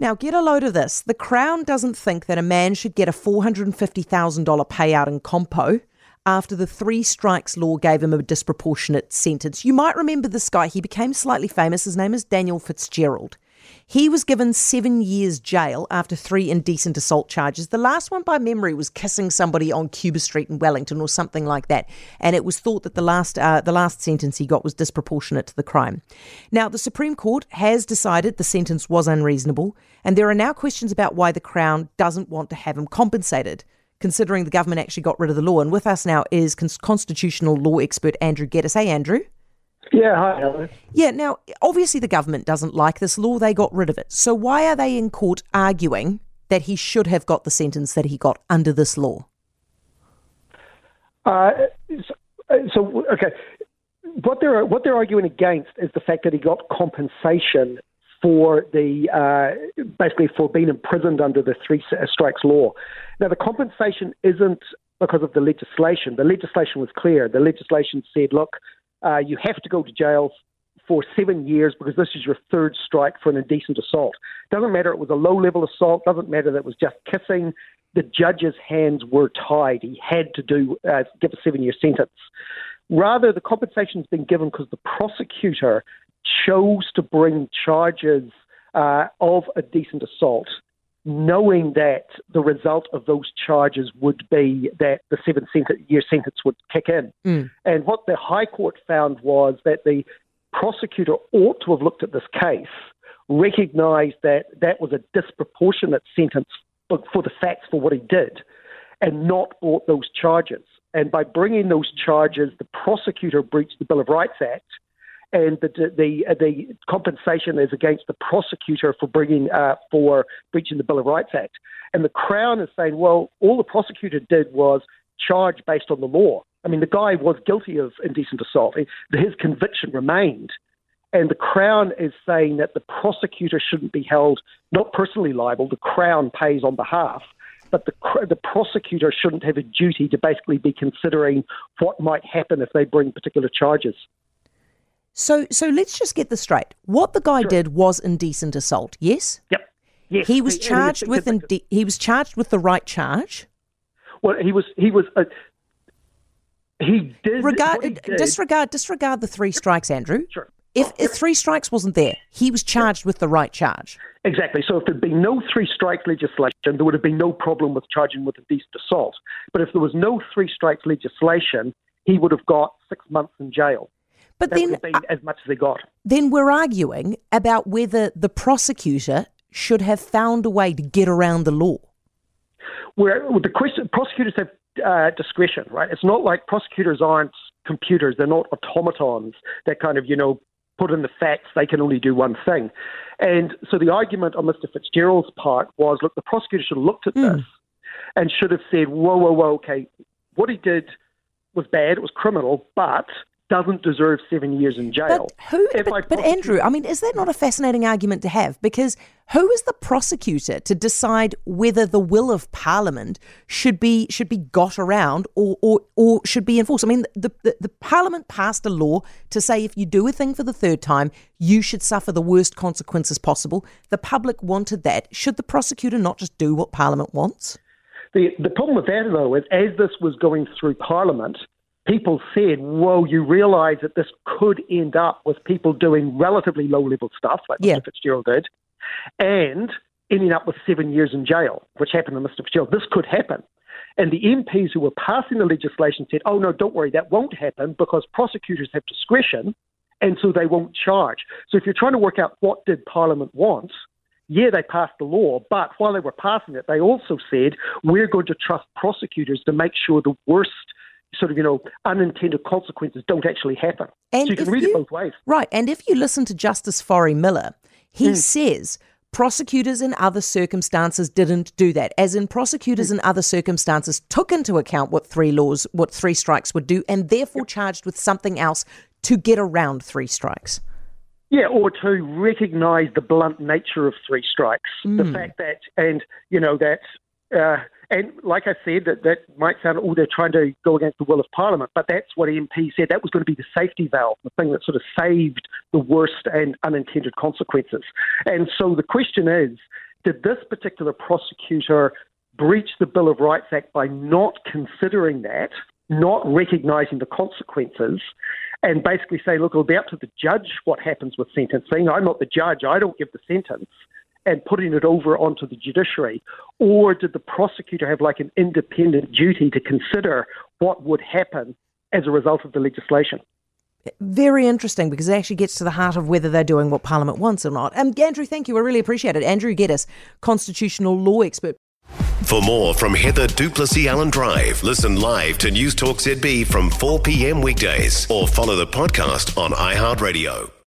Now, get a load of this. The Crown doesn't think that a man should get a $450,000 payout in compo after the three strikes law gave him a disproportionate sentence. You might remember this guy. He became slightly famous. His name is Daniel Fitzgerald. He was given seven years jail after three indecent assault charges. The last one, by memory, was kissing somebody on Cuba Street in Wellington or something like that. And it was thought that the last uh, the last sentence he got was disproportionate to the crime. Now, the Supreme Court has decided the sentence was unreasonable, and there are now questions about why the Crown doesn't want to have him compensated considering the government actually got rid of the law. And with us now is constitutional law expert Andrew Geddis. Hey, Andrew. Yeah, hi, Helen. Yeah, now, obviously the government doesn't like this law. They got rid of it. So why are they in court arguing that he should have got the sentence that he got under this law? Uh, so, okay, what they're what they're arguing against is the fact that he got compensation for the uh, basically for being imprisoned under the three strikes law. Now, the compensation isn't because of the legislation. The legislation was clear. The legislation said, look, uh, you have to go to jail for seven years because this is your third strike for an indecent assault. Doesn't matter it was a low level assault, doesn't matter that it was just kissing. The judge's hands were tied. He had to do uh, give a seven year sentence. Rather, the compensation has been given because the prosecutor chose to bring charges uh, of indecent assault knowing that the result of those charges would be that the seven year sentence would kick in. Mm. And what the High Court found was that the prosecutor ought to have looked at this case, recognised that that was a disproportionate sentence for the facts for what he did, and not brought those charges. And by bringing those charges, the prosecutor breached the Bill of Rights Act and the the the compensation is against the prosecutor for bringing uh, for breaching the Bill of Rights Act. And the Crown is saying, well, all the prosecutor did was charge based on the law. I mean, the guy was guilty of indecent assault. His conviction remained. And the Crown is saying that the prosecutor shouldn't be held not personally liable. The Crown pays on behalf, but the the prosecutor shouldn't have a duty to basically be considering what might happen if they bring particular charges. So, so let's just get this straight. What the guy sure. did was indecent assault. Yes. Yep. Yes. He was charged he with inde- he was charged with the right charge. Well, he was he was uh, he did regard he did. disregard disregard the three strikes, Andrew. Sure. If, if three strikes wasn't there, he was charged with the right charge. Exactly. So if there'd been no three strikes legislation, there would have been no problem with charging with indecent assault. But if there was no three strikes legislation, he would have got six months in jail. But that then, been as much as they got. Then we're arguing about whether the prosecutor should have found a way to get around the law. Where the question, prosecutors have uh, discretion, right? It's not like prosecutors aren't computers; they're not automatons that kind of, you know, put in the facts. They can only do one thing. And so the argument on Mr. Fitzgerald's part was, look, the prosecutor should have looked at mm. this and should have said, whoa, whoa, whoa, okay, what he did was bad, it was criminal, but doesn't deserve seven years in jail. But, who, but, but, Andrew, I mean, is that not a fascinating argument to have? Because who is the prosecutor to decide whether the will of Parliament should be should be got around or or, or should be enforced? I mean, the, the, the Parliament passed a law to say if you do a thing for the third time, you should suffer the worst consequences possible. The public wanted that. Should the prosecutor not just do what Parliament wants? The the problem with that though is as this was going through Parliament people said, whoa, you realize that this could end up with people doing relatively low level stuff, like yeah. Mr. Fitzgerald did, and ending up with seven years in jail, which happened to Mr. Fitzgerald. This could happen. And the MPs who were passing the legislation said, oh, no, don't worry, that won't happen because prosecutors have discretion and so they won't charge. So if you're trying to work out what did Parliament want, yeah, they passed the law, but while they were passing it, they also said, we're going to trust prosecutors to make sure the worst sort of, you know, unintended consequences don't actually happen. And so you can read you, it both ways. Right. And if you listen to Justice Forrie Miller, he mm. says prosecutors in other circumstances didn't do that. As in prosecutors mm. in other circumstances took into account what three laws, what three strikes would do, and therefore yep. charged with something else to get around three strikes. Yeah, or to recognise the blunt nature of three strikes. Mm. The fact that, and, you know, that uh, and like I said, that, that might sound, oh, they're trying to go against the will of Parliament, but that's what MP said. That was going to be the safety valve, the thing that sort of saved the worst and unintended consequences. And so the question is, did this particular prosecutor breach the Bill of Rights Act by not considering that, not recognising the consequences, and basically say, look, it'll be up to the judge what happens with sentencing. I'm not the judge. I don't give the sentence. And putting it over onto the judiciary? Or did the prosecutor have like an independent duty to consider what would happen as a result of the legislation? Very interesting because it actually gets to the heart of whether they're doing what Parliament wants or not. Um, Andrew, thank you. I really appreciate it. Andrew Geddis, constitutional law expert. For more from Heather du Plessis-Allan Drive, listen live to News Talk ZB from 4 p.m. weekdays or follow the podcast on iHeartRadio.